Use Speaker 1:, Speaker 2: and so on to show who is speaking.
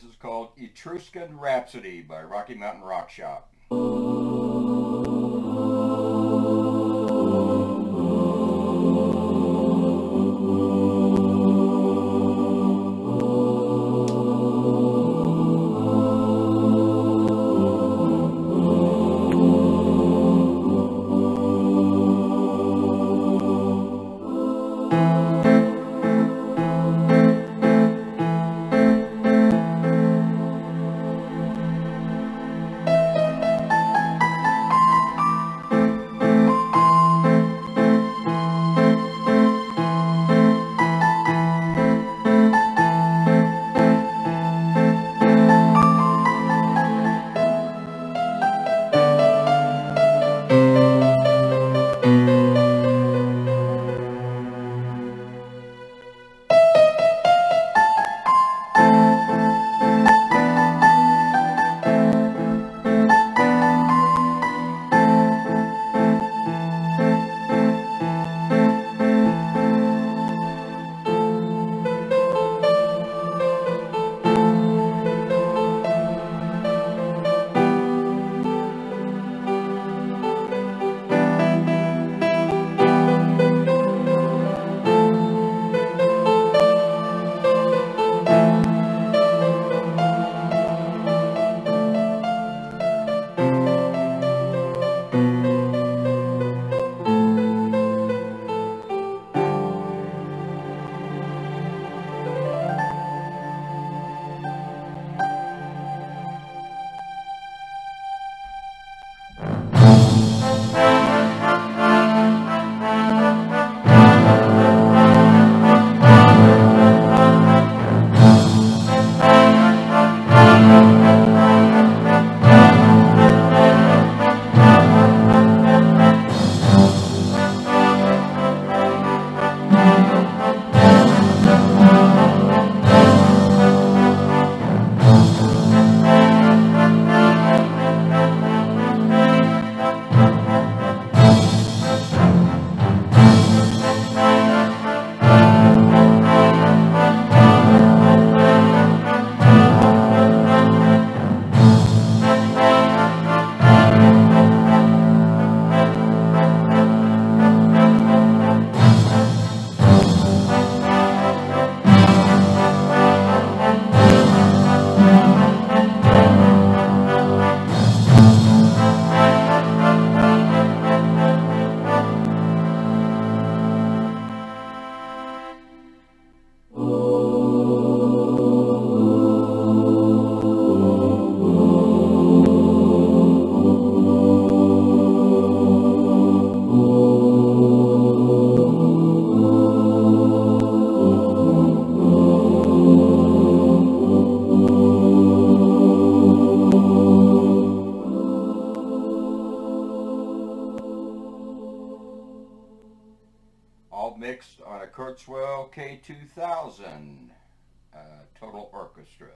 Speaker 1: This is called Etruscan Rhapsody by Rocky Mountain Rock Shop. Mixed on a Kurzweil K2000 uh, Total Orchestra.